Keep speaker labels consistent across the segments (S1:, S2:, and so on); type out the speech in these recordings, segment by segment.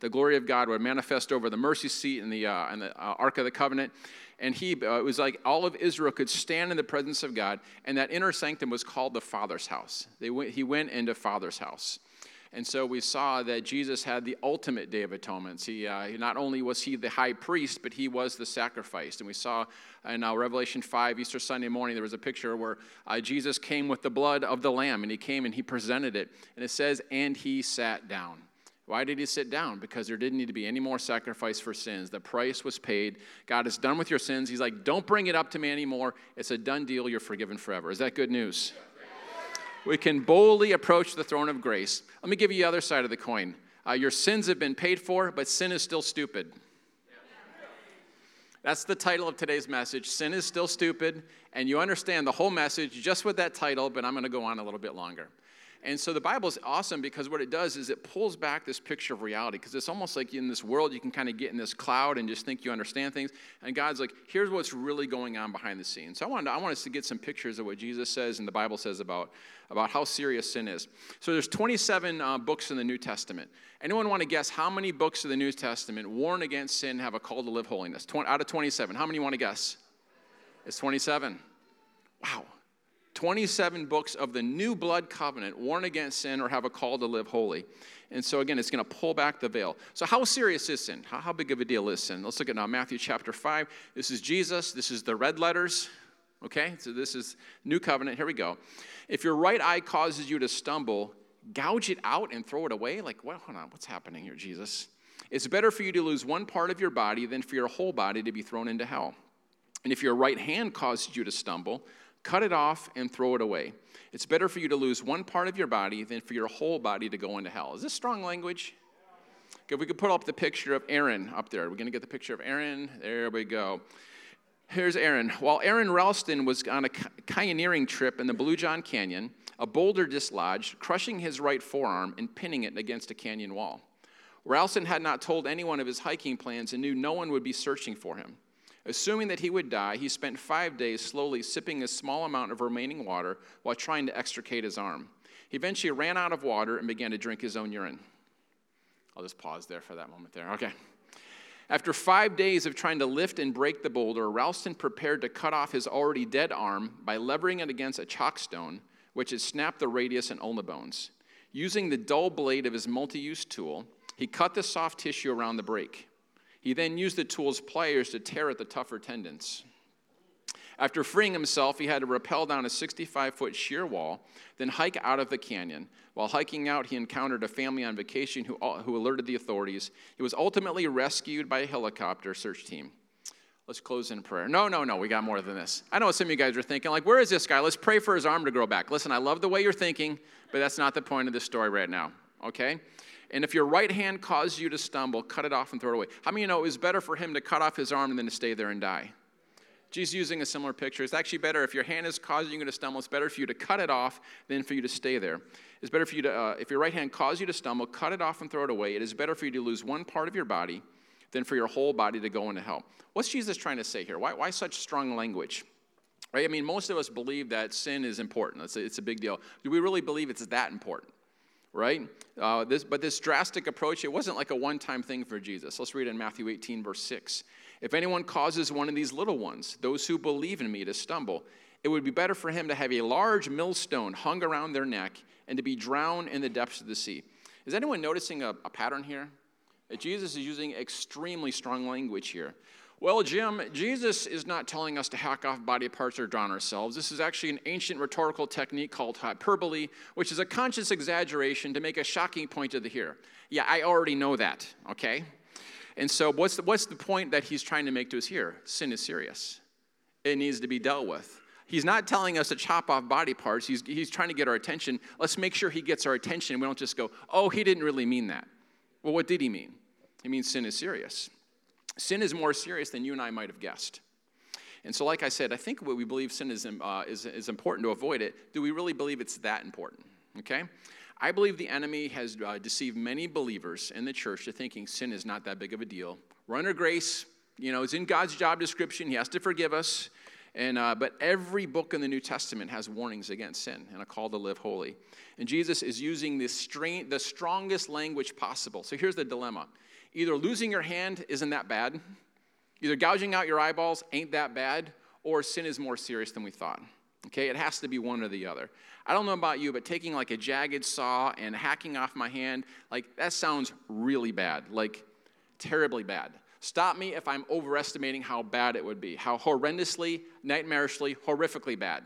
S1: the glory of God would manifest over the mercy seat and the, uh, and the uh, Ark of the Covenant. And he, uh, it was like all of Israel could stand in the presence of God, and that inner sanctum was called the Father's house. They went, he went into Father's house. And so we saw that Jesus had the ultimate Day of Atonements. He, uh, not only was he the high priest, but he was the sacrifice. And we saw in uh, Revelation 5, Easter Sunday morning, there was a picture where uh, Jesus came with the blood of the Lamb, and he came and he presented it. And it says, and he sat down. Why did he sit down? Because there didn't need to be any more sacrifice for sins. The price was paid. God is done with your sins. He's like, don't bring it up to me anymore. It's a done deal. You're forgiven forever. Is that good news? we can boldly approach the throne of grace. Let me give you the other side of the coin. Uh, your sins have been paid for, but sin is still stupid. That's the title of today's message. Sin is still stupid, and you understand the whole message just with that title, but I'm going to go on a little bit longer. And so the Bible is awesome because what it does is it pulls back this picture of reality because it's almost like in this world you can kind of get in this cloud and just think you understand things. And God's like, here's what's really going on behind the scenes. So I want, I want us to get some pictures of what Jesus says and the Bible says about, about how serious sin is. So there's 27 uh, books in the New Testament. Anyone want to guess how many books of the New Testament warn against sin have a call to live holiness? 20, out of 27, how many want to guess? It's 27. Wow. 27 books of the new blood covenant warn against sin or have a call to live holy. And so, again, it's going to pull back the veil. So, how serious is sin? How, how big of a deal is sin? Let's look at now Matthew chapter 5. This is Jesus. This is the red letters. Okay? So, this is new covenant. Here we go. If your right eye causes you to stumble, gouge it out and throw it away. Like, what? Hold on. What's happening here, Jesus? It's better for you to lose one part of your body than for your whole body to be thrown into hell. And if your right hand causes you to stumble, Cut it off and throw it away. It's better for you to lose one part of your body than for your whole body to go into hell. Is this strong language? Okay, we could put up the picture of Aron up there. We're going to get the picture of Aron. There we go. Here's Aron. While Aron Ralston was on a canyoneering trip in the Blue John Canyon, a boulder dislodged, crushing his right forearm and pinning it against a canyon wall. Ralston had not told anyone of his hiking plans and knew no one would be searching for him. Assuming that he would die, he spent five days slowly sipping a small amount of remaining water while trying to extricate his arm. He eventually ran out of water and began to drink his own urine. I'll just pause there for that moment there. Okay. After five days of trying to lift and break the boulder, Ralston prepared to cut off his already dead arm by levering it against a chockstone, which had snapped the radius and ulna bones. Using the dull blade of his multi use tool, he cut the soft tissue around the break. He then used the tool's pliers to tear at the tougher tendons. After freeing himself, he had to rappel down a 65 foot sheer wall, then hike out of the canyon. While hiking out, he encountered a family on vacation who, who alerted the authorities. He was ultimately rescued by a helicopter search team. Let's close in prayer. No, no, no, we got more than this. I know some of you guys are thinking, like, where is this guy? Let's pray for his arm to grow back. Listen, I love the way you're thinking, but that's not the point of this story right now, okay? And if your right hand causes you to stumble, cut it off and throw it away. How many of you know it was better for him to cut off his arm than to stay there and die? Jesus using a similar picture. It's actually better if your hand is causing you to stumble, it's better for you to cut it off than for you to stay there. It's better for you to, uh, if your right hand causes you to stumble, cut it off and throw it away. It is better for you to lose one part of your body than for your whole body to go into hell. What's Jesus trying to say here? Why, why such strong language? Right? I mean, most of us believe that sin is important. It's a, it's a big deal. Do we really believe it's that important? Right? Uh, this, but this drastic approach, it wasn't like a one time thing for Jesus. Let's read in Matthew 18, verse 6. If anyone causes one of these little ones, those who believe in me, to stumble, it would be better for him to have a large millstone hung around their neck and to be drowned in the depths of the sea. Is anyone noticing a, a pattern here? Jesus is using extremely strong language here. Well, Jim, Jesus is not telling us to hack off body parts or drown ourselves. This is actually an ancient rhetorical technique called hyperbole, which is a conscious exaggeration to make a shocking point to the hearer. Yeah, I already know that, okay? And so, what's the, what's the point that he's trying to make to us here? Sin is serious, it needs to be dealt with. He's not telling us to chop off body parts, he's, he's trying to get our attention. Let's make sure he gets our attention. We don't just go, oh, he didn't really mean that. Well, what did he mean? He means sin is serious. Sin is more serious than you and I might have guessed. And so, like I said, I think what we believe sin is, uh, is, is important to avoid it. Do we really believe it's that important? Okay? I believe the enemy has uh, deceived many believers in the church to thinking sin is not that big of a deal. We're under grace, you know, it's in God's job description. He has to forgive us. And, uh, but every book in the New Testament has warnings against sin and a call to live holy. And Jesus is using this strain, the strongest language possible. So here's the dilemma Either losing your hand isn't that bad, either gouging out your eyeballs ain't that bad, or sin is more serious than we thought. Okay, it has to be one or the other. I don't know about you, but taking like a jagged saw and hacking off my hand, like that sounds really bad, like terribly bad. Stop me if I'm overestimating how bad it would be, how horrendously, nightmarishly, horrifically bad.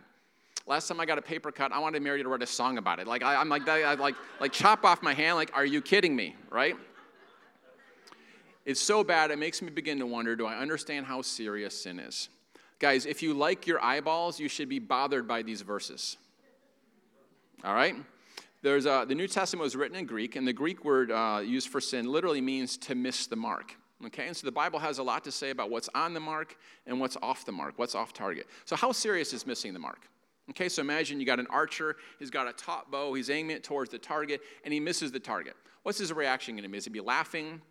S1: Last time I got a paper cut, I wanted Mary to write a song about it. Like I, am like, I like, like chop off my hand. Like, are you kidding me? Right? It's so bad, it makes me begin to wonder: Do I understand how serious sin is? Guys, if you like your eyeballs, you should be bothered by these verses. All right? There's a, the New Testament was written in Greek, and the Greek word uh, used for sin literally means to miss the mark. Okay, and so the Bible has a lot to say about what's on the mark and what's off the mark, what's off target. So, how serious is missing the mark? Okay, so imagine you got an archer, he's got a top bow, he's aiming it towards the target, and he misses the target. What's his reaction going to be? Is he be laughing?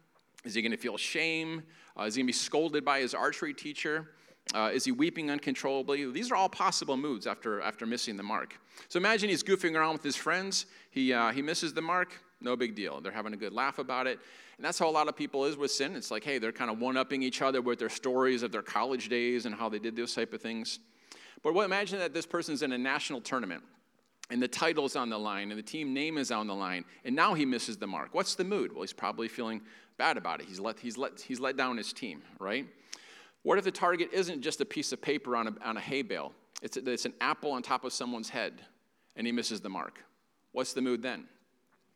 S1: Is he going to feel shame? Uh, is he going to be scolded by his archery teacher? Uh, is he weeping uncontrollably? These are all possible moods after, after missing the mark. So imagine he's goofing around with his friends. He, uh, he misses the mark, no big deal. They're having a good laugh about it. And that's how a lot of people is with sin. It's like, hey, they're kind of one upping each other with their stories of their college days and how they did those type of things. But what, imagine that this person's in a national tournament and the title's on the line and the team name is on the line and now he misses the mark. What's the mood? Well, he's probably feeling bad about it. He's let, he's let, he's let down his team, right? What if the target isn't just a piece of paper on a, on a hay bale? It's, it's an apple on top of someone's head and he misses the mark. What's the mood then?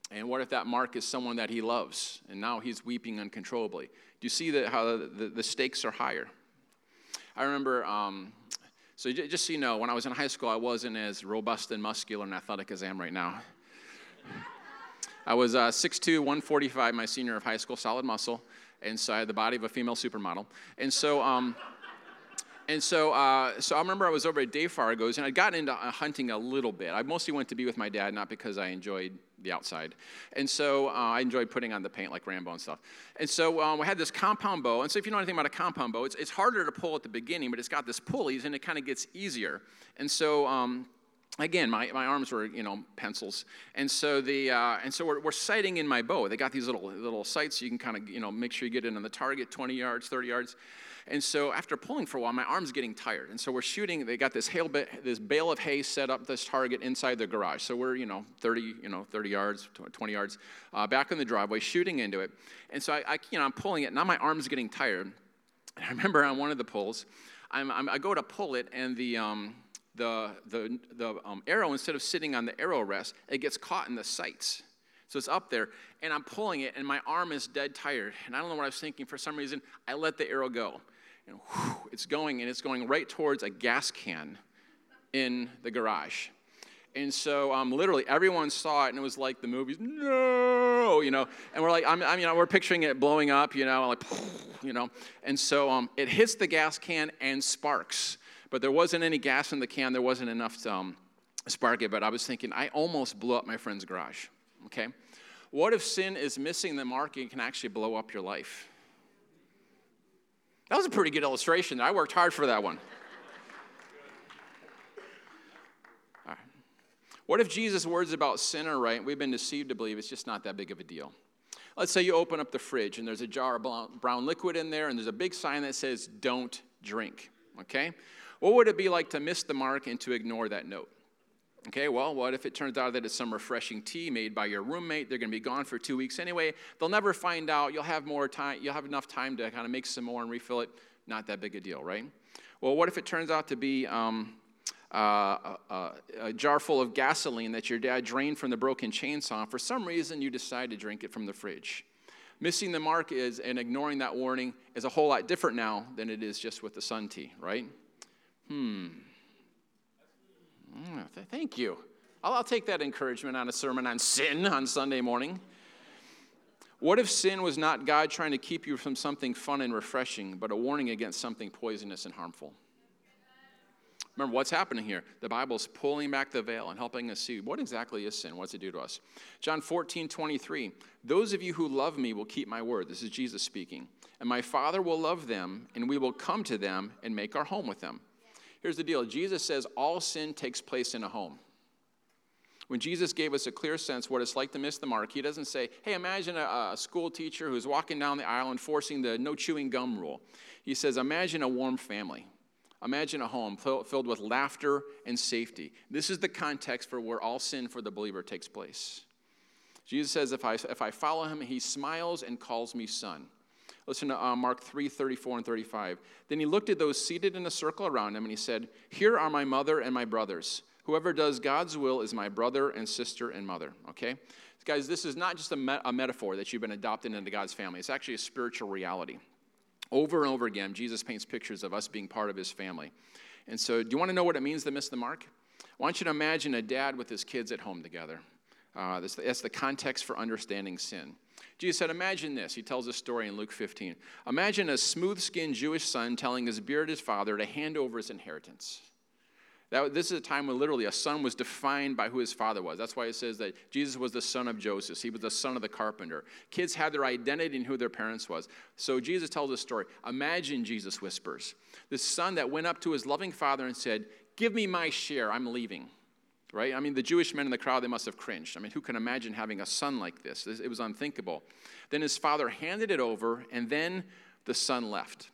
S1: And what if that mark is someone that he loves and now he's weeping uncontrollably? Do you see that how the, the, the stakes are higher? I remember, um, so just so you know, when I was in high school, I wasn't as robust and muscular and athletic as I am right now. I was uh, 6'2, 145 my senior of high school, solid muscle, and so I had the body of a female supermodel. And so, um, and so, uh, so I remember I was over at Dave Fargo's, and I'd gotten into uh, hunting a little bit. I mostly went to be with my dad, not because I enjoyed the outside. And so uh, I enjoyed putting on the paint like Rambo and stuff. And so um, we had this compound bow. And so if you know anything about a compound bow, it's, it's harder to pull at the beginning, but it's got this pulleys, and it kind of gets easier. And so um, again my, my arms were you know pencils and so the uh, and so we're, we're sighting in my bow they got these little little sights so you can kind of you know make sure you get in on the target 20 yards 30 yards and so after pulling for a while, my arm's getting tired. And so we're shooting, they got this, hail, this bale of hay set up this target inside the garage. So we're, you know, 30, you know, 30 yards, 20 yards uh, back in the driveway shooting into it. And so I, I, you know, I'm pulling it. Now my arm's getting tired. And I remember on one of the pulls, I'm, I'm, i go to pull it and the, um, the, the, the um, arrow, instead of sitting on the arrow rest, it gets caught in the sights. So it's up there, and I'm pulling it, and my arm is dead tired. And I don't know what I was thinking. For some reason, I let the arrow go and whew, it's going and it's going right towards a gas can in the garage. And so, um, literally, everyone saw it, and it was like the movies, no, you know. And we're like, I'm, I'm, you know, we're picturing it blowing up, you know, like, you know. And so, um, it hits the gas can and sparks, but there wasn't any gas in the can. There wasn't enough to um, spark it. But I was thinking, I almost blew up my friend's garage. Okay, what if sin is missing the mark and can actually blow up your life? That was a pretty good illustration. I worked hard for that one. All right. What if Jesus' words about sin are right? We've been deceived to believe it's just not that big of a deal. Let's say you open up the fridge and there's a jar of brown liquid in there and there's a big sign that says, don't drink. Okay? What would it be like to miss the mark and to ignore that note? Okay, well, what if it turns out that it's some refreshing tea made by your roommate? They're going to be gone for two weeks anyway. They'll never find out. You'll have more time. You'll have enough time to kind of make some more and refill it. Not that big a deal, right? Well, what if it turns out to be um, uh, a, a, jar full of gasoline that your dad drained from the broken chainsaw? For some reason, you decide to drink it from the fridge. Missing the mark is and ignoring that warning is a whole lot different now than it is just with the sun tea, right? Hmm. Mm, thank you. I'll, I'll take that encouragement on a sermon on sin on Sunday morning. What if sin was not God trying to keep you from something fun and refreshing, but a warning against something poisonous and harmful? Remember what's happening here. The Bible's pulling back the veil and helping us see what exactly is sin. What's it do to us? John 14, 23. Those of you who love me will keep my word. This is Jesus speaking. And my Father will love them, and we will come to them and make our home with them. Here's the deal Jesus says all sin takes place in a home. When Jesus gave us a clear sense what it's like to miss the mark, he doesn't say, hey, imagine a, a school teacher who's walking down the aisle enforcing the no chewing gum rule. He says, imagine a warm family. Imagine a home filled with laughter and safety. This is the context for where all sin for the believer takes place. Jesus says, if I, if I follow him, he smiles and calls me son. Listen to uh, Mark 3 34 and 35. Then he looked at those seated in a circle around him and he said, Here are my mother and my brothers. Whoever does God's will is my brother and sister and mother. Okay? Guys, this is not just a, me- a metaphor that you've been adopted into God's family, it's actually a spiritual reality. Over and over again, Jesus paints pictures of us being part of his family. And so, do you want to know what it means to miss the mark? I want you to imagine a dad with his kids at home together. Uh, that's, the, that's the context for understanding sin. Jesus said, Imagine this. He tells a story in Luke 15. Imagine a smooth skinned Jewish son telling his bearded father to hand over his inheritance. That, this is a time when literally a son was defined by who his father was. That's why it says that Jesus was the son of Joseph. He was the son of the carpenter. Kids had their identity in who their parents was. So Jesus tells this story. Imagine, Jesus whispers, this son that went up to his loving father and said, Give me my share, I'm leaving right? I mean, the Jewish men in the crowd, they must have cringed. I mean, who can imagine having a son like this? It was unthinkable. Then his father handed it over, and then the son left.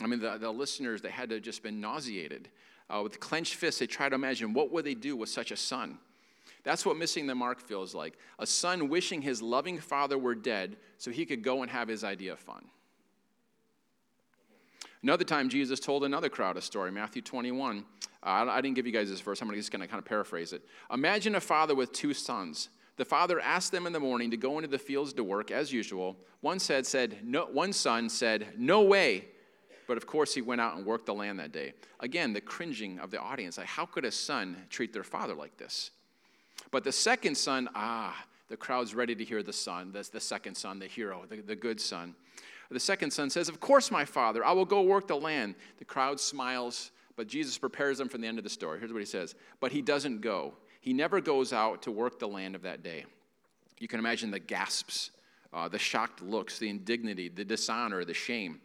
S1: I mean, the, the listeners, they had to just been nauseated. Uh, with clenched fists, they tried to imagine what would they do with such a son. That's what missing the mark feels like. A son wishing his loving father were dead so he could go and have his idea of fun. Another time, Jesus told another crowd a story, Matthew 21. Uh, I didn't give you guys this verse, I'm just going to kind of paraphrase it. Imagine a father with two sons. The father asked them in the morning to go into the fields to work as usual. One said, said no, one son said, No way. But of course, he went out and worked the land that day. Again, the cringing of the audience. Like, how could a son treat their father like this? But the second son, ah, the crowd's ready to hear the son. That's the second son, the hero, the, the good son. The second son says, Of course, my father, I will go work the land. The crowd smiles, but Jesus prepares them for the end of the story. Here's what he says But he doesn't go. He never goes out to work the land of that day. You can imagine the gasps, uh, the shocked looks, the indignity, the dishonor, the shame.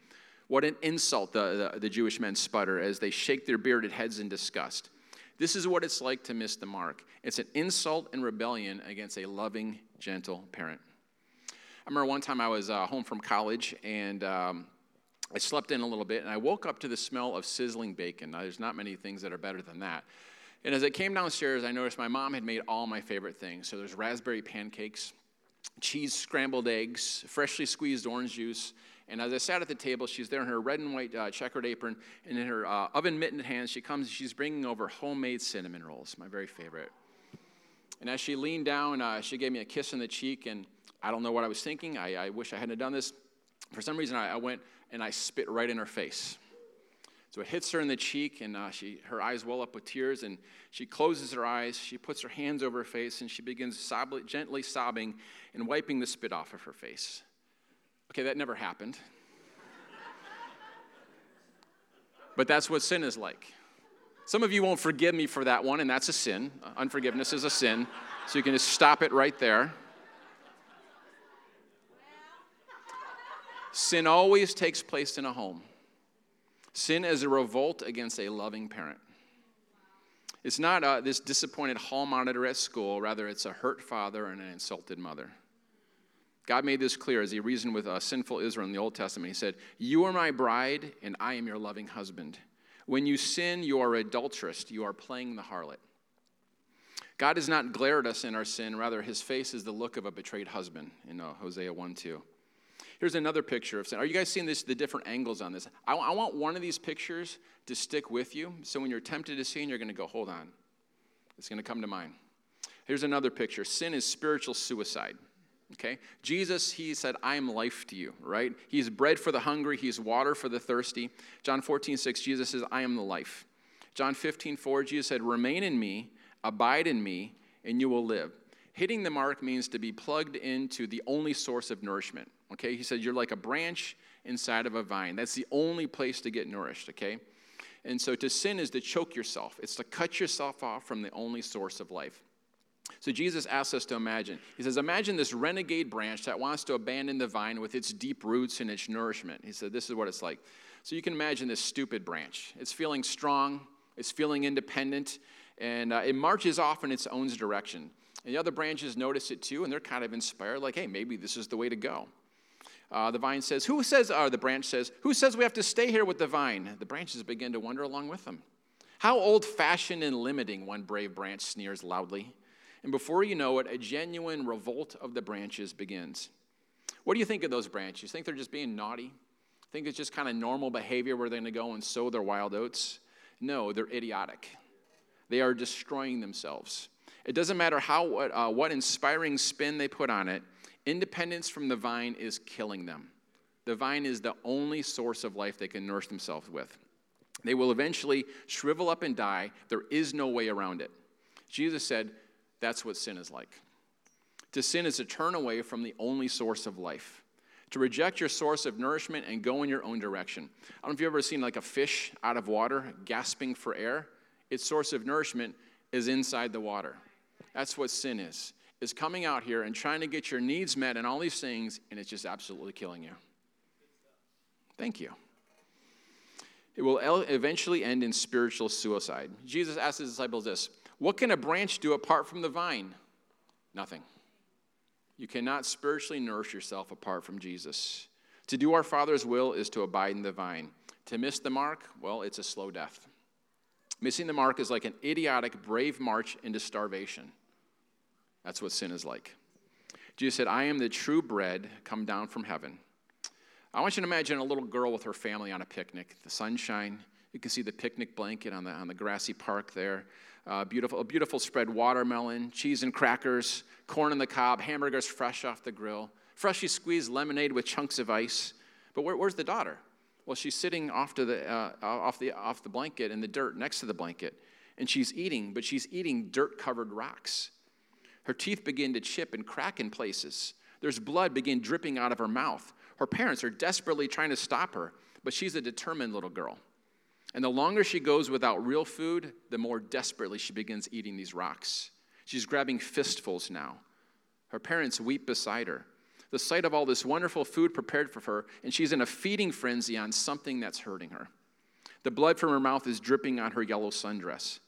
S1: What an insult, the, the, the Jewish men sputter as they shake their bearded heads in disgust. This is what it's like to miss the mark. It's an insult and rebellion against a loving, gentle parent. I remember one time I was uh, home from college and um, I slept in a little bit and I woke up to the smell of sizzling bacon. Now, there's not many things that are better than that. And as I came downstairs, I noticed my mom had made all my favorite things. So there's raspberry pancakes, cheese scrambled eggs, freshly squeezed orange juice. And as I sat at the table, she's there in her red and white uh, checkered apron, and in her uh, oven mittened hands, she comes, she's bringing over homemade cinnamon rolls, my very favorite. And as she leaned down, uh, she gave me a kiss on the cheek, and I don't know what I was thinking. I, I wish I hadn't done this. For some reason, I, I, went and I spit right in her face. So it hits her in the cheek, and uh, she, her eyes well up with tears, and she closes her eyes. She puts her hands over her face, and she begins sob- gently sobbing and wiping the spit off of her face. Okay, that never happened. but that's what sin is like. Some of you won't forgive me for that one, and that's a sin. Unforgiveness is a sin. So you can just stop it right there. Sin always takes place in a home. Sin is a revolt against a loving parent. It's not uh, this disappointed hall monitor at school, rather, it's a hurt father and an insulted mother. God made this clear as he reasoned with uh, sinful Israel in the Old Testament. He said, You are my bride, and I am your loving husband. When you sin, you are adulterous, you are playing the harlot. God does not glare at us in our sin, rather, his face is the look of a betrayed husband in uh, Hosea 1 2. Here's another picture of sin. Are you guys seeing this, the different angles on this? I, I want one of these pictures to stick with you. So when you're tempted to sin, you're going to go, hold on. It's going to come to mind. Here's another picture sin is spiritual suicide. Okay? Jesus, he said, I am life to you, right? He's bread for the hungry, he's water for the thirsty. John 14, 6, Jesus says, I am the life. John 15, 4, Jesus said, Remain in me, abide in me, and you will live. Hitting the mark means to be plugged into the only source of nourishment. Okay, he said, You're like a branch inside of a vine. That's the only place to get nourished, okay? And so to sin is to choke yourself, it's to cut yourself off from the only source of life. So Jesus asks us to imagine. He says, Imagine this renegade branch that wants to abandon the vine with its deep roots and its nourishment. He said, This is what it's like. So you can imagine this stupid branch. It's feeling strong, it's feeling independent, and uh, it marches off in its own direction. And the other branches notice it too, and they're kind of inspired, like, hey, maybe this is the way to go. Uh, the vine says, Who says, or the branch says, Who says we have to stay here with the vine? The branches begin to wander along with them. How old fashioned and limiting, one brave branch sneers loudly. And before you know it, a genuine revolt of the branches begins. What do you think of those branches? Think they're just being naughty? Think it's just kind of normal behavior where they're going to go and sow their wild oats? No, they're idiotic. They are destroying themselves. It doesn't matter how what, uh, what inspiring spin they put on it. Independence from the vine is killing them. The vine is the only source of life they can nourish themselves with. They will eventually shrivel up and die. There is no way around it. Jesus said, That's what sin is like. To sin is to turn away from the only source of life, to reject your source of nourishment and go in your own direction. I don't know if you've ever seen like a fish out of water gasping for air. Its source of nourishment is inside the water. That's what sin is. Is coming out here and trying to get your needs met and all these things, and it's just absolutely killing you. Thank you. It will eventually end in spiritual suicide. Jesus asked his disciples this What can a branch do apart from the vine? Nothing. You cannot spiritually nourish yourself apart from Jesus. To do our Father's will is to abide in the vine. To miss the mark, well, it's a slow death. Missing the mark is like an idiotic, brave march into starvation. That's what sin is like. Jesus said, I am the true bread come down from heaven. I want you to imagine a little girl with her family on a picnic, the sunshine. You can see the picnic blanket on the, on the grassy park there. Uh, beautiful, a beautiful spread watermelon, cheese and crackers, corn on the cob, hamburgers fresh off the grill, freshly squeezed lemonade with chunks of ice. But where, where's the daughter? Well, she's sitting off, to the, uh, off, the, off the blanket in the dirt next to the blanket, and she's eating, but she's eating dirt covered rocks. Her teeth begin to chip and crack in places. There's blood begin dripping out of her mouth. Her parents are desperately trying to stop her, but she's a determined little girl. And the longer she goes without real food, the more desperately she begins eating these rocks. She's grabbing fistfuls now. Her parents weep beside her. The sight of all this wonderful food prepared for her, and she's in a feeding frenzy on something that's hurting her. The blood from her mouth is dripping on her yellow sundress.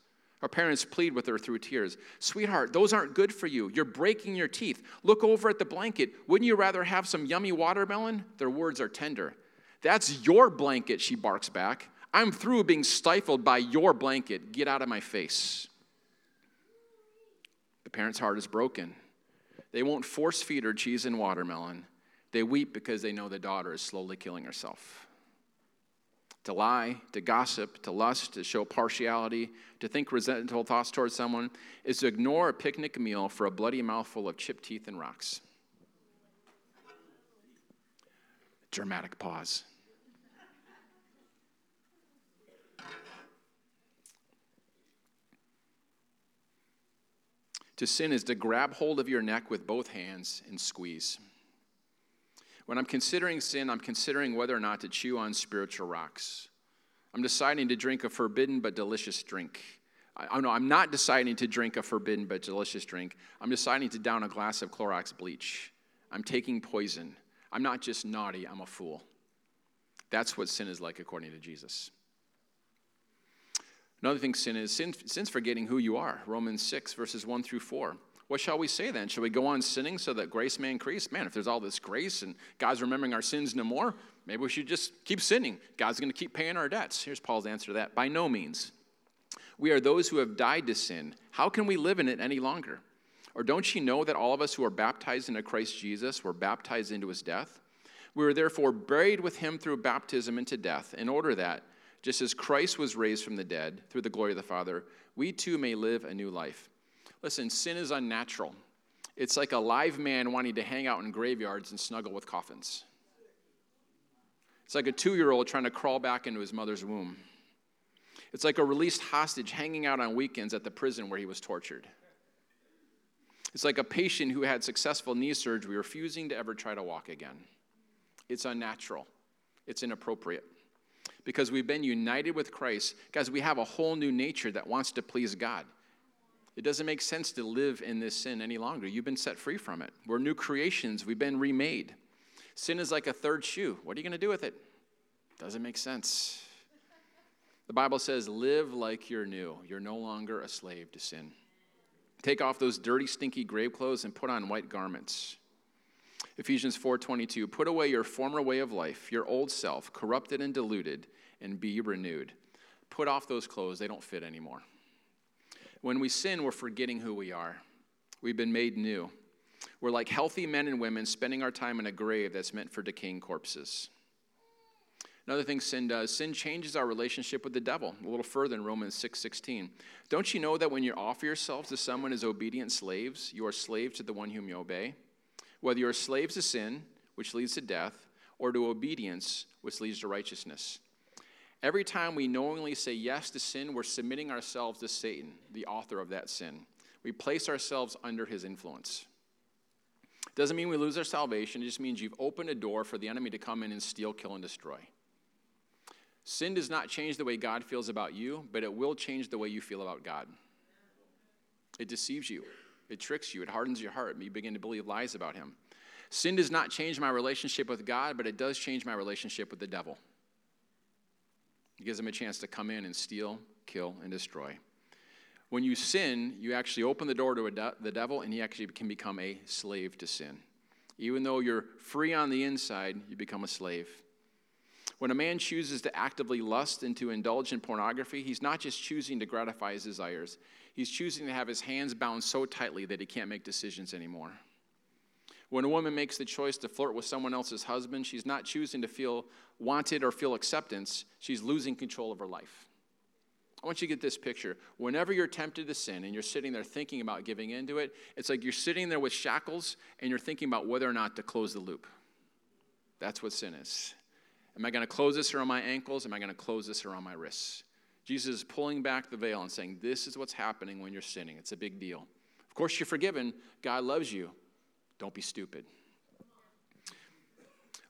S1: Her parents plead with her through tears Sweetheart, those aren't good for you. You're breaking your teeth. Look over at the blanket. Wouldn't you rather have some yummy watermelon? Their words are tender. That's your blanket, she barks back. I'm through being stifled by your blanket. Get out of my face. The parent's heart is broken. They won't force feed her cheese and watermelon. They weep because they know the daughter is slowly killing herself. To lie, to gossip, to lust, to show partiality, to think resentful thoughts towards someone is to ignore a picnic meal for a bloody mouthful of chipped teeth and rocks. Dramatic pause. To sin is to grab hold of your neck with both hands and squeeze. When I'm considering sin, I'm considering whether or not to chew on spiritual rocks. I'm deciding to drink a forbidden but delicious drink. I, oh, know I'm not deciding to drink a forbidden but delicious drink. I'm deciding to down a glass of Clorox bleach. I'm taking poison. I'm not just naughty, I'm a fool. That's what sin is like according to Jesus. Another thing sin is sin, sin's forgetting who you are. Romans 6, verses 1 through 4. What shall we say then? Shall we go on sinning so that grace may increase? Man, if there's all this grace and God's remembering our sins no more, maybe we should just keep sinning. God's going to keep paying our debts. Here's Paul's answer to that. By no means. We are those who have died to sin. How can we live in it any longer? Or don't you know that all of us who are baptized into Christ Jesus were baptized into his death? We were therefore buried with him through baptism into death, in order that, just as Christ was raised from the dead through the glory of the Father, we too may live a new life. Listen, sin is unnatural. It's like a live man wanting to hang out in graveyards and snuggle with coffins. It's like a two year old trying to crawl back into his mother's womb. It's like a released hostage hanging out on weekends at the prison where he was tortured. It's like a patient who had successful knee surgery refusing to ever try to walk again. It's unnatural, it's inappropriate because we've been united with Christ. Guys, we have a whole new nature that wants to please God. It doesn't make sense to live in this sin any longer. You've been set free from it. We're new creations, we've been remade. Sin is like a third shoe. What are you going to do with it? Doesn't make sense. The Bible says, live like you're new. You're no longer a slave to sin. Take off those dirty, stinky grave clothes and put on white garments. Ephesians 4:22 Put away your former way of life, your old self, corrupted and diluted, and be renewed. Put off those clothes, they don't fit anymore. When we sin, we're forgetting who we are. We've been made new. We're like healthy men and women spending our time in a grave that's meant for decaying corpses. Another thing sin does, sin changes our relationship with the devil. A little further in Romans 6:16. Don't you know that when you offer yourselves to someone as obedient slaves, you are slaves to the one whom you obey? Whether you are slaves to sin, which leads to death, or to obedience, which leads to righteousness. Every time we knowingly say yes to sin, we're submitting ourselves to Satan, the author of that sin. We place ourselves under his influence. Doesn't mean we lose our salvation, it just means you've opened a door for the enemy to come in and steal, kill, and destroy. Sin does not change the way God feels about you, but it will change the way you feel about God. It deceives you, it tricks you, it hardens your heart, and you begin to believe lies about Him. Sin does not change my relationship with God, but it does change my relationship with the devil. It gives him a chance to come in and steal, kill, and destroy. When you sin, you actually open the door to de- the devil, and he actually can become a slave to sin. Even though you're free on the inside, you become a slave. When a man chooses to actively lust and to indulge in pornography, he's not just choosing to gratify his desires, he's choosing to have his hands bound so tightly that he can't make decisions anymore. When a woman makes the choice to flirt with someone else's husband, she's not choosing to feel wanted or feel acceptance, she's losing control of her life. I want you to get this picture. Whenever you're tempted to sin and you're sitting there thinking about giving into it, it's like you're sitting there with shackles and you're thinking about whether or not to close the loop. That's what sin is. Am I going to close this around my ankles? Am I going to close this around my wrists? Jesus is pulling back the veil and saying, This is what's happening when you're sinning. It's a big deal. Of course, you're forgiven. God loves you. Don't be stupid.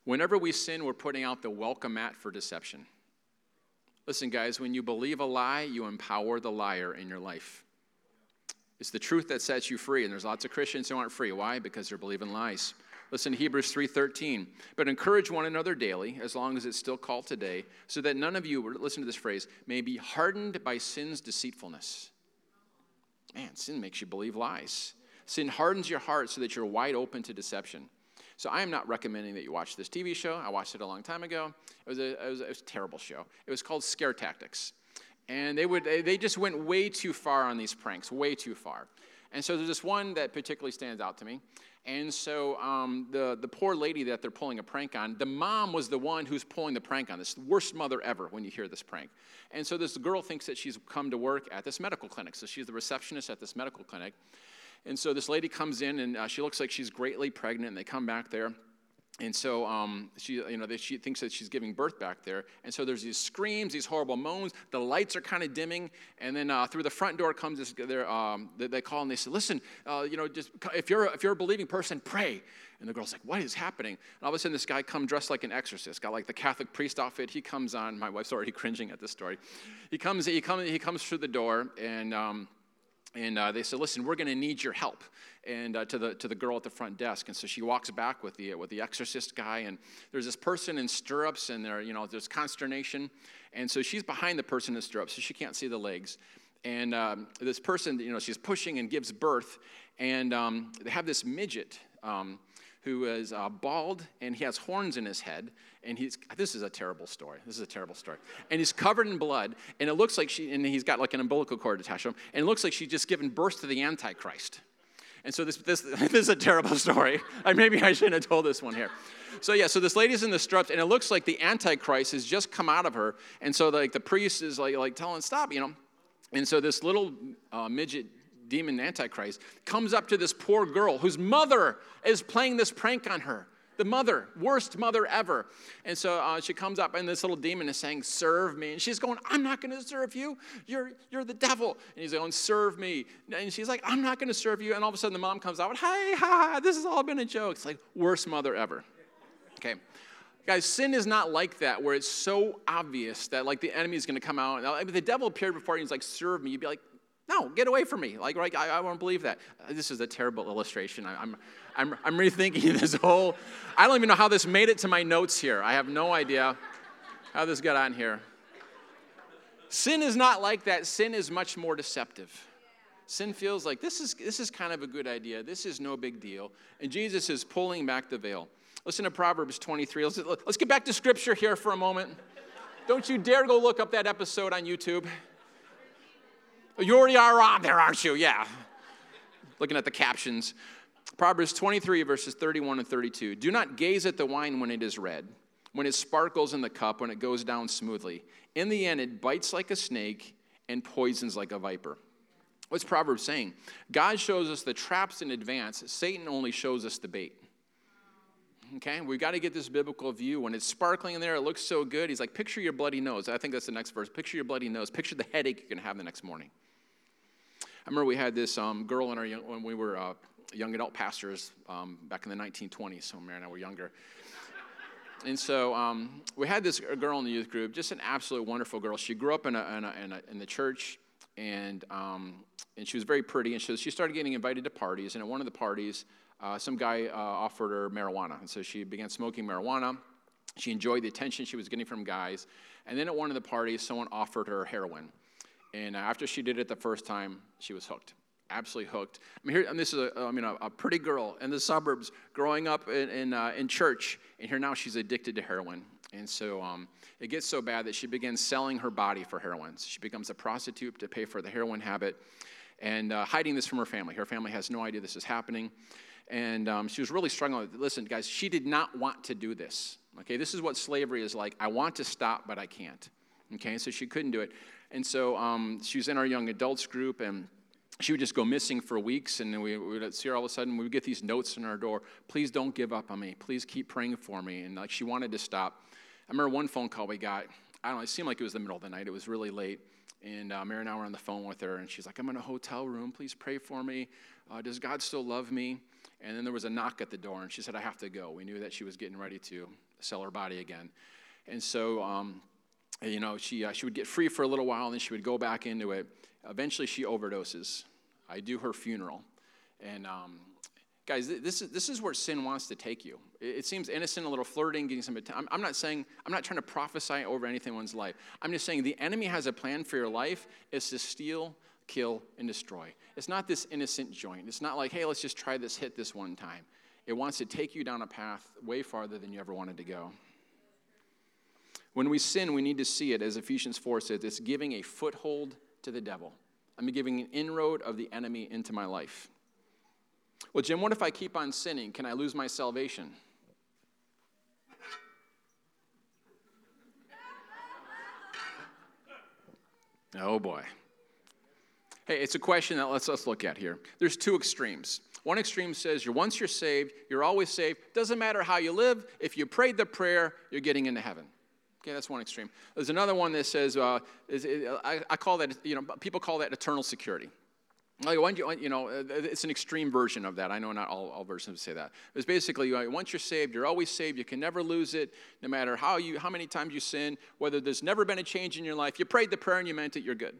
S1: Whenever we sin, we're putting out the welcome mat for deception. Listen, guys, when you believe a lie, you empower the liar in your life. It's the truth that sets you free, and there's lots of Christians who aren't free. Why? Because they're believing lies. Listen to Hebrews 3:13. But encourage one another daily, as long as it's still called today, so that none of you, listen to this phrase, may be hardened by sin's deceitfulness. Man, sin makes you believe lies. Sin hardens your heart so that you're wide open to deception. So I am not recommending that you watch this TV show. I watched it a long time ago. It was a, it was it was a terrible show. It was called Scare Tactics. And they, would, they just went way too far on these pranks, way too far. And so there's this one that particularly stands out to me. And so um, the, the poor lady that they're pulling a prank on, the mom was the one who's pulling the prank on. This worst mother ever when you hear this prank. And so this girl thinks that she's come to work at this medical clinic. So she's the receptionist at this medical clinic. And so this lady comes in and uh, she looks like she's greatly pregnant. And they come back there. And so um, she, you know, she thinks that she's giving birth back there. And so there's these screams, these horrible moans. The lights are kind of dimming. And then uh, through the front door comes this. Um, they call and they say, "Listen, uh, you know, just if you're if you're a believing person, pray." And the girl's like, "What is happening?" And all of a sudden, this guy comes dressed like an exorcist, got like the Catholic priest outfit. He comes on. My wife's already cringing at this story. He comes. He comes. He comes through the door and. Um, and uh, they said, "Listen, we're going to need your help." And uh, to the to the girl at the front desk, and so she walks back with the with the exorcist guy, and there's this person in stirrups, and there you know there's consternation, and so she's behind the person in stirrups, so she can't see the legs, and um, this person you know she's pushing and gives birth, and um, they have this midget. Um, who is uh, bald and he has horns in his head and he's this is a terrible story. This is a terrible story. And he's covered in blood and it looks like she and he's got like an umbilical cord attached to him and it looks like she's just given birth to the antichrist. And so this, this, this is a terrible story. I, maybe i shouldn't have told this one here. So yeah so this lady's in the struts and it looks like the antichrist has just come out of her and so like the priest is like, like telling stop you know? And so this little uh, midget demon antichrist, comes up to this poor girl whose mother is playing this prank on her. The mother, worst mother ever. And so uh, she comes up, and this little demon is saying, Serve me. And she's going, I'm not going to serve you. You're, you're the devil. And he's going, Serve me. And she's like, I'm not going to serve you. And all of a sudden, the mom comes out, Hey, ha, ha, this has all been a joke. It's like, worst mother ever. Okay. Guys, sin is not like that, where it's so obvious that like the enemy is going to come out. And the devil appeared before you and he's like, serve me, you'd be like, no, get away from me. Like, right, I, I won't believe that. Uh, this is a terrible illustration. I, I'm, I'm, I'm rethinking this whole, I don't even know how this made it to my notes here. I have no idea how this got on here. sin is not like that. Sin is much more deceptive. Sin feels like this is, this is kind of a good idea. This is no big deal. And Jesus is pulling back the veil. Listen to Proverbs 23. Let's, let's get back to scripture here for a moment. Don't you dare go look up that episode on YouTube. You already are on there, aren't you? Yeah. Looking at the captions. Proverbs 23, verses 31 and 32. Do not gaze at the wine when it is red, when it sparkles in the cup, when it goes down smoothly. In the end, it bites like a snake and poisons like a viper. What's Proverbs saying? God shows us the traps in advance, Satan only shows us the bait. Okay, we've got to get this biblical view. When it's sparkling in there, it looks so good. He's like, picture your bloody nose. I think that's the next verse. Picture your bloody nose. Picture the headache you're going to have the next morning. I remember we had this um, girl in our young, when we were uh, young adult pastors um, back in the 1920s. So Mary and I were younger. and so um, we had this girl in the youth group, just an absolute wonderful girl. She grew up in, a, in, a, in, a, in the church, and, um, and she was very pretty. And so she started getting invited to parties. And at one of the parties, uh, some guy uh, offered her marijuana. And so she began smoking marijuana. She enjoyed the attention she was getting from guys. And then at one of the parties, someone offered her heroin. And after she did it the first time, she was hooked. Absolutely hooked. I mean, here, and this is a, I mean, a, a pretty girl in the suburbs growing up in, in, uh, in, church, and here now she's addicted to heroin. And so um, it gets so bad that she begins selling her body for heroin. So she becomes a prostitute to pay for the heroin habit and uh, hiding this from her family. Her family has no idea this is happening. And um, she was really struggling. Listen, guys, she did not want to do this. Okay, this is what slavery is like. I want to stop, but I can't. Okay, so she couldn't do it. And so um, she was in our young adults group, and she would just go missing for weeks. And then we, would see her all of a sudden. We would get these notes in our door Please don't give up on me. Please keep praying for me. And like she wanted to stop. I remember one phone call we got. I don't know, it seemed like it was the middle of the night. It was really late. And uh, Mary and I were on the phone with her, and she's like, I'm in a hotel room. Please pray for me. Uh, does God still love me? And then there was a knock at the door, and she said, I have to go. We knew that she was getting ready to sell her body again. And so, um, you know, she, uh, she would get free for a little while, and then she would go back into it. Eventually, she overdoses. I do her funeral. And um, guys, this is, this is where sin wants to take you. It, it seems innocent, a little flirting, getting some attention. I'm, I'm not saying, I'm not trying to prophesy over anyone's life. I'm just saying the enemy has a plan for your life is to steal, kill, and destroy. It's not this innocent joint. It's not like, hey, let's just try this hit this one time. It wants to take you down a path way farther than you ever wanted to go. When we sin, we need to see it, as Ephesians 4 says, it's giving a foothold to the devil. I'm giving an inroad of the enemy into my life. Well, Jim, what if I keep on sinning? Can I lose my salvation? Oh boy. Hey, it's a question that let's, let's look at here. There's two extremes. One extreme says you're once you're saved, you're always saved. Doesn't matter how you live. If you prayed the prayer, you're getting into heaven. Okay, that's one extreme. There's another one that says, uh, is, I, I, call that, you know, people call that eternal security. Like, when you, you know, uh, it's an extreme version of that. I know not all, all versions say that. It's basically once you're saved, you're always saved. You can never lose it, no matter how you, how many times you sin. Whether there's never been a change in your life, you prayed the prayer and you meant it. You're good.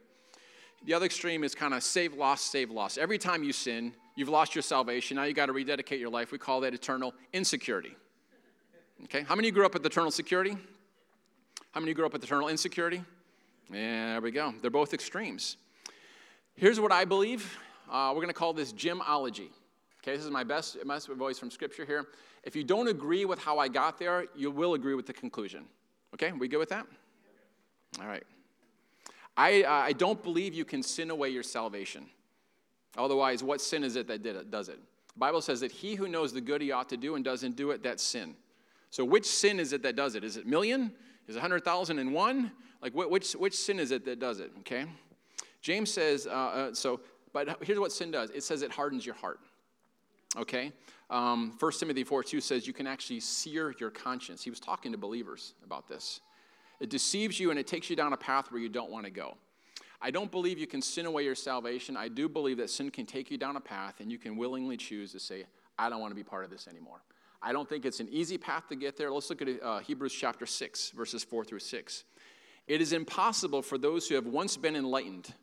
S1: The other extreme is kind of save, lost, save, lost. Every time you sin, you've lost your salvation. Now you got to rededicate your life. We call that eternal insecurity. Okay, how many of you grew up with eternal security? How many of you grew up with eternal insecurity? Yeah, there we go. They're both extremes. Here's what I believe. Uh, we're going to call this Jimology. Okay, this is my best, best voice from Scripture here. If you don't agree with how I got there, you will agree with the conclusion. Okay, we good with that? All right. I, uh, I don't believe you can sin away your salvation. Otherwise, what sin is it that did it, does it? The Bible says that he who knows the good he ought to do and doesn't do it, that's sin. So, which sin is it that does it? Is it million? Is it 100,001? Like, which, which sin is it that does it? Okay? James says, uh, uh, so, but here's what sin does it says it hardens your heart. Okay? Um, 1 Timothy 4 2 says you can actually sear your conscience. He was talking to believers about this. It deceives you and it takes you down a path where you don't want to go. I don't believe you can sin away your salvation. I do believe that sin can take you down a path and you can willingly choose to say, I don't want to be part of this anymore. I don't think it's an easy path to get there. Let's look at uh, Hebrews chapter 6, verses 4 through 6. It is impossible for those who have once been enlightened.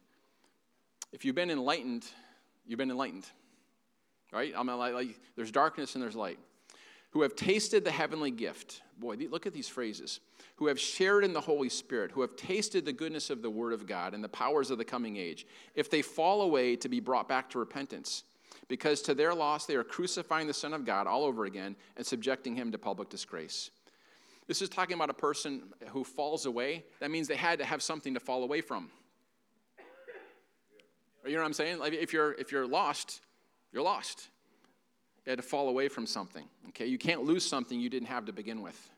S1: If you've been enlightened, you've been enlightened. Right? I like there's darkness and there's light. who have tasted the heavenly gift. Boy, look at these phrases. Who have shared in the Holy Spirit, who have tasted the goodness of the Word of God and the powers of the coming age, if they fall away, to be brought back to repentance. Because to their loss, they are crucifying the Son of God all over again and subjecting him to public disgrace. This is talking about a person who falls away. That means they had to have something to fall away from. You know what I'm saying? Like if you're if you're lost, you're lost. You had to fall away from something. Okay, you can't lose something you didn't have to begin with.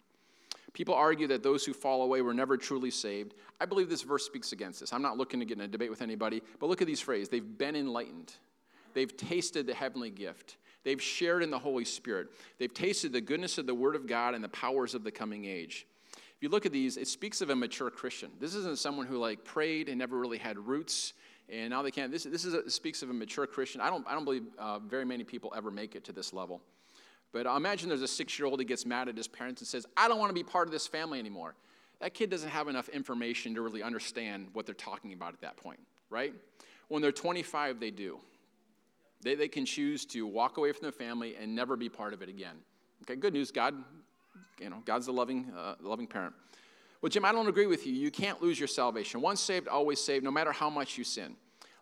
S1: People argue that those who fall away were never truly saved. I believe this verse speaks against this. I'm not looking to get in a debate with anybody, but look at these phrases. They've been enlightened. They've tasted the heavenly gift. They've shared in the Holy Spirit. They've tasted the goodness of the Word of God and the powers of the coming age. If you look at these, it speaks of a mature Christian. This isn't someone who like prayed and never really had roots and now they can't. This, this is a, speaks of a mature Christian. I don't, I don't believe uh, very many people ever make it to this level. But imagine there's a six year old who gets mad at his parents and says, I don't want to be part of this family anymore. That kid doesn't have enough information to really understand what they're talking about at that point, right? When they're 25, they do. They, they can choose to walk away from the family and never be part of it again. Okay, good news. God, you know, God's a loving, uh, loving parent. Well, Jim, I don't agree with you. You can't lose your salvation. Once saved, always saved, no matter how much you sin.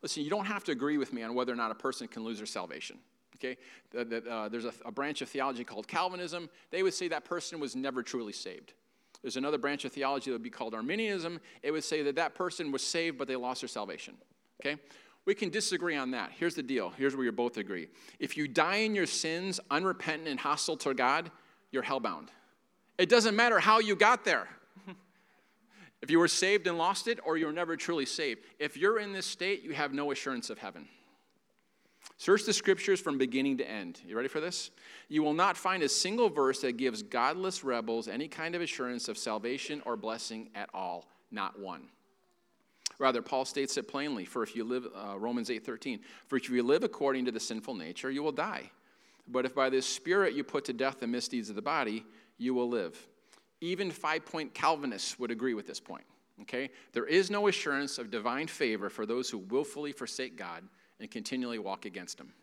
S1: Listen, you don't have to agree with me on whether or not a person can lose their salvation. Okay? Uh, there's a, a branch of theology called Calvinism. They would say that person was never truly saved. There's another branch of theology that would be called Arminianism. It would say that that person was saved, but they lost their salvation. Okay? We can disagree on that. Here's the deal. Here's where you both agree. If you die in your sins, unrepentant and hostile to God, you're hellbound. It doesn't matter how you got there. If you were saved and lost it, or you were never truly saved. If you're in this state, you have no assurance of heaven. Search the scriptures from beginning to end. You ready for this? You will not find a single verse that gives godless rebels any kind of assurance of salvation or blessing at all. Not one. Rather, Paul states it plainly. For if you live, uh, Romans 8:13. For if you live according to the sinful nature, you will die. But if by the Spirit you put to death the misdeeds of the body, you will live. Even five point Calvinists would agree with this point. Okay? There is no assurance of divine favor for those who willfully forsake God and continually walk against Him.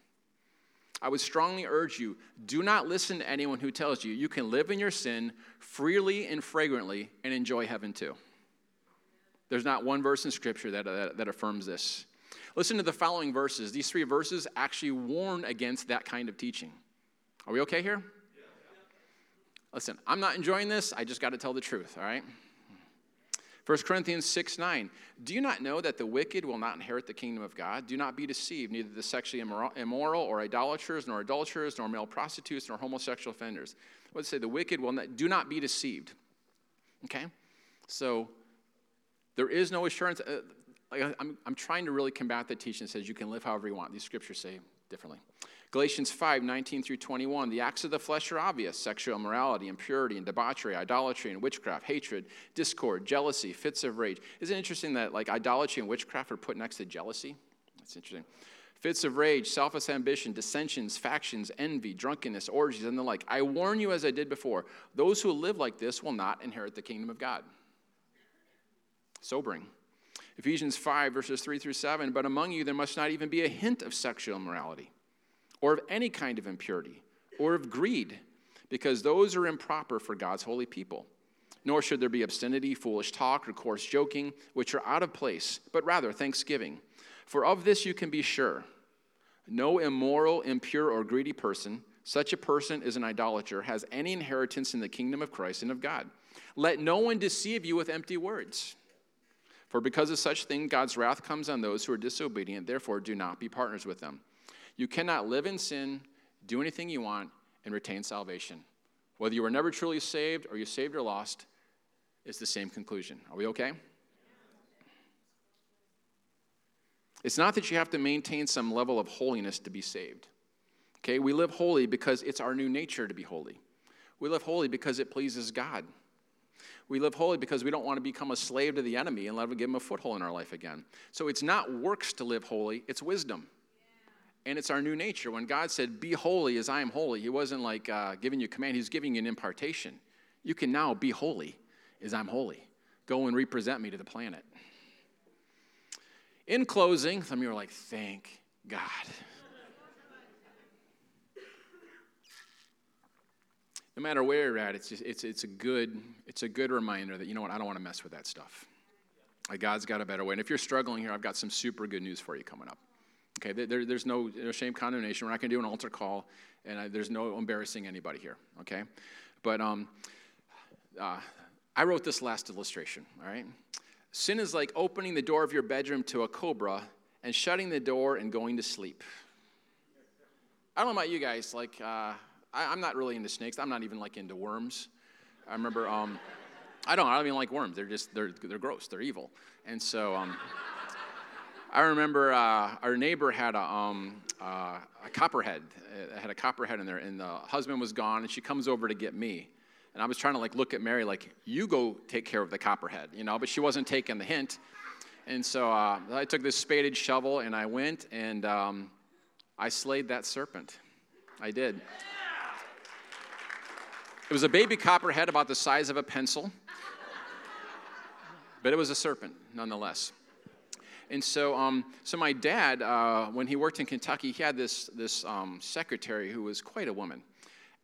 S1: I would strongly urge you do not listen to anyone who tells you you can live in your sin freely and fragrantly and enjoy heaven too. There's not one verse in Scripture that, that, affirms this. Listen to the following verses. These three verses actually warn against that kind of teaching. Are we okay here? Listen, I'm not enjoying this. I just got to tell the truth, all right? 1 Corinthians 6 9. Do you not know that the wicked will not inherit the kingdom of God? Do not be deceived. Neither the sexually immoral, or idolaters, nor adulterers, nor male prostitutes, nor homosexual offenders. It say? The wicked will not, do not be deceived. Okay? So there is no assurance. Uh, I'm, I'm trying to really combat the teaching that says you can live however you want. These scriptures say differently. Galatians 5 19 through 21. The acts of the flesh are obvious sexual immorality, impurity, and debauchery, idolatry, and witchcraft, hatred, discord, jealousy, fits of rage. Isn't it interesting that like idolatry and witchcraft are put next to jealousy? That's interesting. Fits of rage, selfish ambition, dissensions, factions, envy, drunkenness, orgies, and the like. I warn you, as I did before, those who live like this will not inherit the kingdom of God. Sobering. Ephesians 5, verses 3 through 7. But among you there must not even be a hint of sexual immorality or of any kind of impurity, or of greed, because those are improper for God's holy people. Nor should there be obscenity, foolish talk, or coarse joking, which are out of place, but rather thanksgiving. For of this you can be sure no immoral, impure, or greedy person, such a person is an idolater, has any inheritance in the kingdom of Christ and of God. Let no one deceive you with empty words. For because of such thing, God's wrath comes on those who are disobedient. Therefore, do not be partners with them. You cannot live in sin, do anything you want, and retain salvation. Whether you were never truly saved or you saved or lost, it's the same conclusion. Are we okay? It's not that you have to maintain some level of holiness to be saved. Okay, we live holy because it's our new nature to be holy. We live holy because it pleases God. We live holy because we don't want to become a slave to the enemy and let him give him a foothold in our life again. So it's not works to live holy, it's wisdom and it's our new nature. When God said, Be holy as I am holy, He wasn't like uh, giving you a command, He's giving you an impartation. You can now be holy as I'm holy. Go and represent me to the planet. In closing, some of you are like, Thank God. No matter where you're at, it's, just, it's, it's, a good, it's a good reminder that, you know what, I don't want to mess with that stuff. Like God's got a better way. And if you're struggling here, I've got some super good news for you coming up. Okay, there, there's no, no shame, condemnation. We're not going to do an altar call, and I, there's no embarrassing anybody here. Okay, but um, uh, I wrote this last illustration. All right, sin is like opening the door of your bedroom to a cobra and shutting the door and going to sleep. I don't know about you guys. Like, uh, I, am not really into snakes. I'm not even like into worms. I remember. Um, I don't. I don't even like worms. They're just they're they're gross. They're evil. And so um, I remember uh, our neighbor had a um, uh, a copperhead. It had a copperhead in there, and the husband was gone, and she comes over to get me. And I was trying to like look at Mary like, you go take care of the copperhead, you know, but she wasn't taking the hint. And so uh, I took this spaded shovel and I went and um, I slayed that serpent. I did. It was a baby copperhead about the size of a pencil. But it was a serpent nonetheless. And so, um, so my dad, uh, when he worked in Kentucky, he had this, this um, secretary who was quite a woman.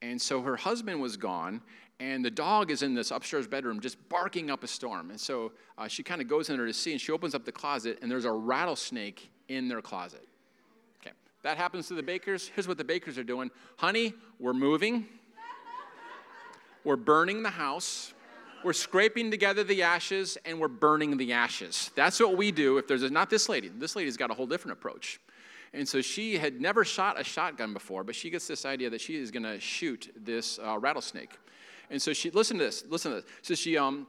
S1: And so her husband was gone, and the dog is in this upstairs bedroom just barking up a storm. And so uh, she kind of goes in there to see, and she opens up the closet, and there's a rattlesnake in their closet. Okay, that happens to the bakers. Here's what the bakers are doing Honey, we're moving, we're burning the house we're scraping together the ashes and we're burning the ashes. That's what we do if there's not this lady. This lady's got a whole different approach. And so she had never shot a shotgun before, but she gets this idea that she is going to shoot this uh, rattlesnake. And so she, listen to this, listen to this. So she um,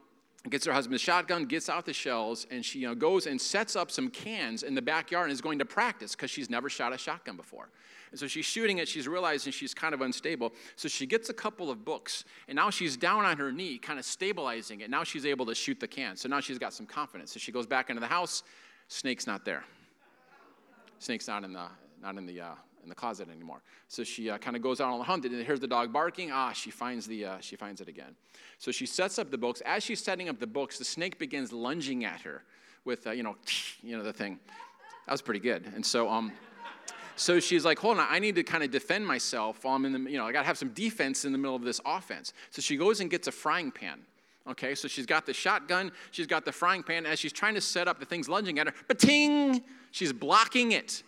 S1: gets her husband's shotgun, gets out the shells, and she you know, goes and sets up some cans in the backyard and is going to practice because she's never shot a shotgun before. And so she's shooting it, she's realizing she's kind of unstable. So she gets a couple of books, and now she's down on her knee, kind of stabilizing it. Now she's able to shoot the can. So now she's got some confidence. So she goes back into the house, snake's not there. Snake's not in the, not in the, uh, in the closet anymore. So she uh, kind of goes out on the hunt, and hears the dog barking. Ah, she finds, the, uh, she finds it again. So she sets up the books. As she's setting up the books, the snake begins lunging at her with, uh, you know, you know, the thing. That was pretty good. And so, um, so she's like, hold on, I need to kind of defend myself while I'm in the, you know, I got to have some defense in the middle of this offense. So she goes and gets a frying pan. Okay, so she's got the shotgun, she's got the frying pan. As she's trying to set up, the thing's lunging at her, but ting, she's blocking it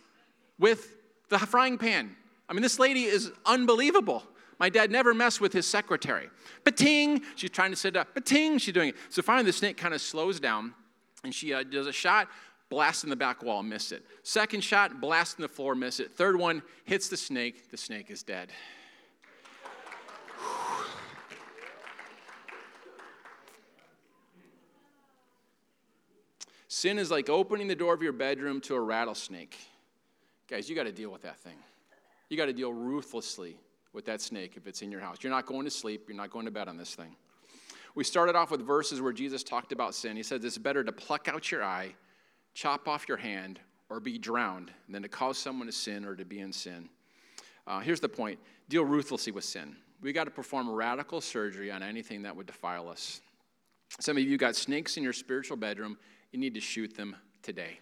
S1: with the frying pan. I mean, this lady is unbelievable. My dad never messed with his secretary. Ba-ting! She's trying to set it up. Ba-ting! She's doing it. So finally, the snake kind of slows down, and she uh, does a shot, blast in the back wall, miss it. Second shot, blast in the floor, miss it. Third one, hits the snake. The snake is dead. Sin is like opening the door of your bedroom to a rattlesnake. Guys, you got to deal with that thing. You got to deal ruthlessly with that snake if it's in your house. You're not going to sleep, you're not going to bed on this thing. We started off with verses where Jesus talked about sin. He says it's better to pluck out your eye chop off your hand, or be drowned than to cause someone to sin or to be in sin. Uh, here's the point deal ruthlessly with sin. We got to perform radical surgery on anything that would defile us. Some of you got snakes in your spiritual bedroom. You need to shoot them today.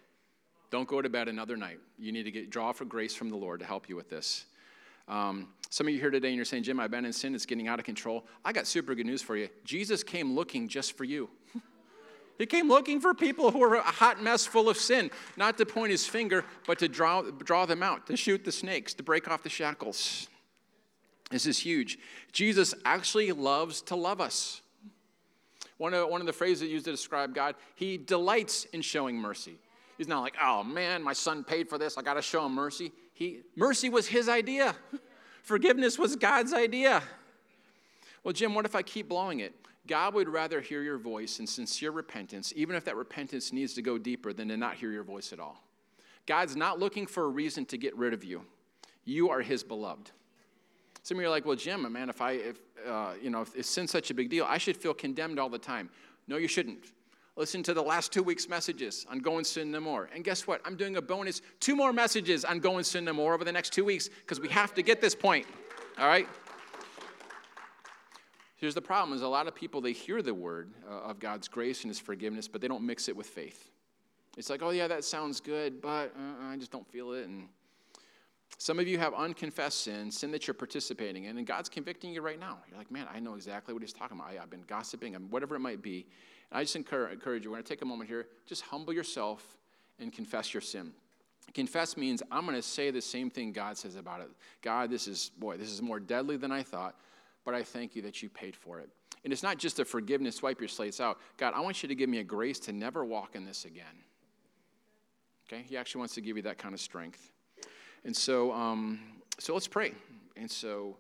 S1: Don't go to bed another night. You need to get, draw for grace from the Lord to help you with this. Um, some of you here today and you're saying, Jim, I've been in sin. It's getting out of control. I got super good news for you. Jesus came looking just for you. He came looking for people who were a hot mess full of sin, not to point his finger, but to draw, draw them out, to shoot the snakes, to break off the shackles. This is huge. Jesus actually loves to love us. One of, one of the phrases that used to describe God, he delights in showing mercy. He's not like, oh man, my son paid for this, I got to show him mercy. He, mercy was his idea, forgiveness was God's idea. Well, Jim, what if I keep blowing it? God would rather hear your voice in sincere repentance, even if that repentance needs to go deeper, than to not hear your voice at all. God's not looking for a reason to get rid of you. You are His beloved. Some of you are like, well, Jim, man, if I, if, uh, you know, if, if sin's such a big deal, I should feel condemned all the time. No, you shouldn't. Listen to the last two weeks' messages on Go and Sin No More. And guess what? I'm doing a bonus, two more messages on Go and Sin No More over the next two weeks because we have to get this point. All right? Here's the problem is a lot of people, they hear the word uh, of God's grace and his forgiveness, but they don't mix it with faith. It's like, oh, yeah, that sounds good, but uh, I just don't feel it. And Some of you have unconfessed sin, sin that you're participating in, and God's convicting you right now. You're like, man, I know exactly what He's talking about. I, have been gossiping, and whatever it might be. And I just encourage, encourage you, we're going to take a moment here, just humble yourself and confess your sin. Confess means I'm going to say the same thing God says about it. God, this is, boy, this is more deadly than I thought, but I thank you that you paid for it. And it's not just a forgiveness, wipe your slates out. God, I want you to give me a grace to never walk in this again. Okay? He actually wants to give you that kind of strength. And so, um, so let's pray. And so,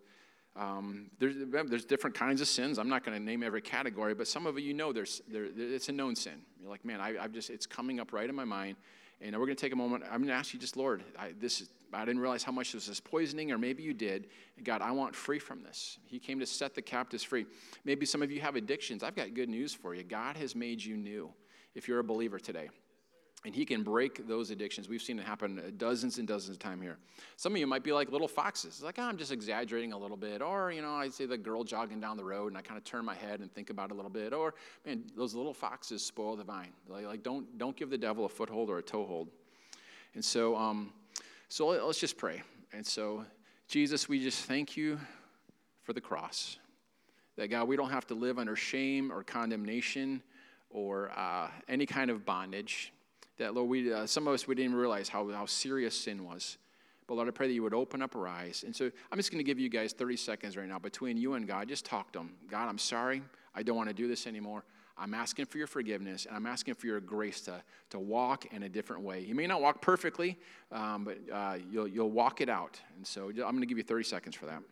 S1: um, there's, there's different kinds of sins. I'm not going to name every category, but some of you know there's, there, it's a known sin. You're like, man, I, I've just, it's coming up right in my mind. And we're going to take a moment. I'm going to ask you just, Lord, I, this, I didn't realize how much this is poisoning, or maybe you did. God, I want free from this. He came to set the captives free. Maybe some of you have addictions. I've got good news for you. God has made you new if you're a believer today. And he can break those addictions. We've seen it happen dozens and dozens of times here. Some of you might be like little foxes. like, oh, I'm just exaggerating a little bit. Or, you know, I see the girl jogging down the road and I kind of turn my head and think about it a little bit. Or, man, those little foxes spoil the vine. Like, like don't, don't give the devil a foothold or a toehold. And so, um, so let's just pray. And so, Jesus, we just thank you for the cross. That, God, we don't have to live under shame or condemnation or uh, any kind of bondage. That, Lord, we, uh, some of us, we didn't realize how, how serious sin was. But Lord, I pray that you would open up our eyes. And so I'm just going to give you guys 30 seconds right now between you and God. Just talk to Him. God, I'm sorry. I don't want to do this anymore. I'm asking for your forgiveness and I'm asking for your grace to, to walk in a different way. You may not walk perfectly, um, but uh, you'll, you'll walk it out. And so I'm going to give you 30 seconds for that.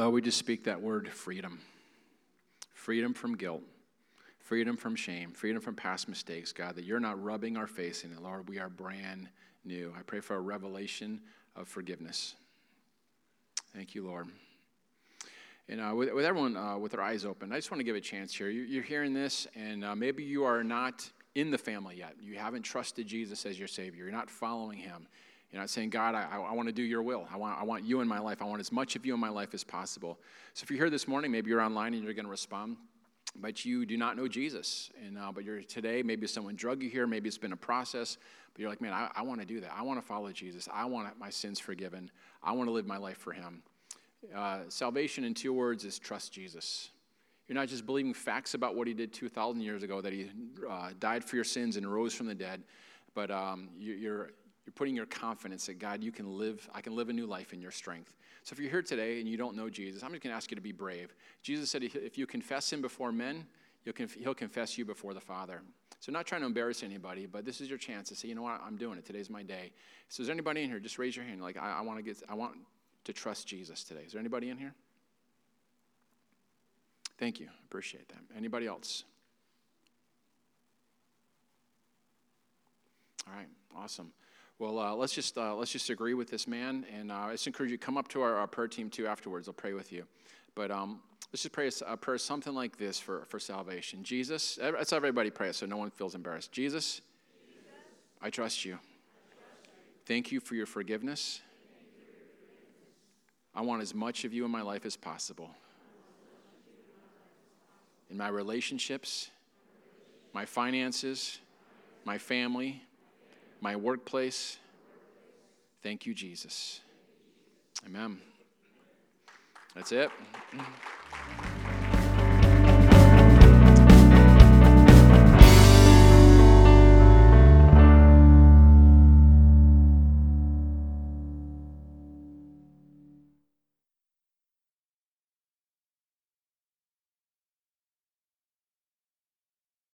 S1: Lord, we just speak that word freedom. Freedom from guilt, freedom from shame, freedom from past mistakes, God, that you're not rubbing our face in it. Lord, we are brand new. I pray for a revelation of forgiveness. Thank you, Lord. And uh, with, with, everyone uh, with their eyes open, I just want to give a chance here. You, are hearing this, and uh, maybe you are not in the family yet. You haven't trusted Jesus as your Savior. You're not following Him. You're not saying, God, I, I want to do your will. I want, I want you in my life. I want as much of you in my life as possible. So if you're here this morning, maybe you're online and you're going to respond, but you do not know Jesus. And, uh, but you're today, maybe someone drug you here, maybe it's been a process, but you're like, man, I, I want to do that. I want to follow Jesus. I want my sins forgiven. I want to live my life for him. Uh, salvation, in two words, is trust Jesus. You're not just believing facts about what he did 2,000 years ago, that he uh, died for your sins and rose from the dead, but um, you're you're putting your confidence that God, you can live, I can live a new life in your strength. So if you're here today and you don't know Jesus, I'm just going to ask you to be brave. Jesus said, if you confess him before men, conf- he'll confess you before the Father. So not trying to embarrass anybody, but this is your chance to say, you know what, I'm doing it. Today's my day. So is there anybody in here? Just raise your hand. Like, I, I want to get, I want to trust Jesus today. Is there anybody in here? Thank you. Appreciate that. Anybody else? All right. Awesome. Well, uh, let's just uh, let's just agree with this man, and uh, let's encourage you to come up to our, our, prayer team too afterwards. I'll pray with you, but um, let's just pray a, prayer something like this for for salvation. Jesus, let's everybody pray it so no one feels embarrassed. Jesus, Jesus. I trust you. Thank you for your forgiveness. I want as much of you in my life as possible. In my relationships, my finances, my family my workplace. Thank you, Jesus. Amen. That's it.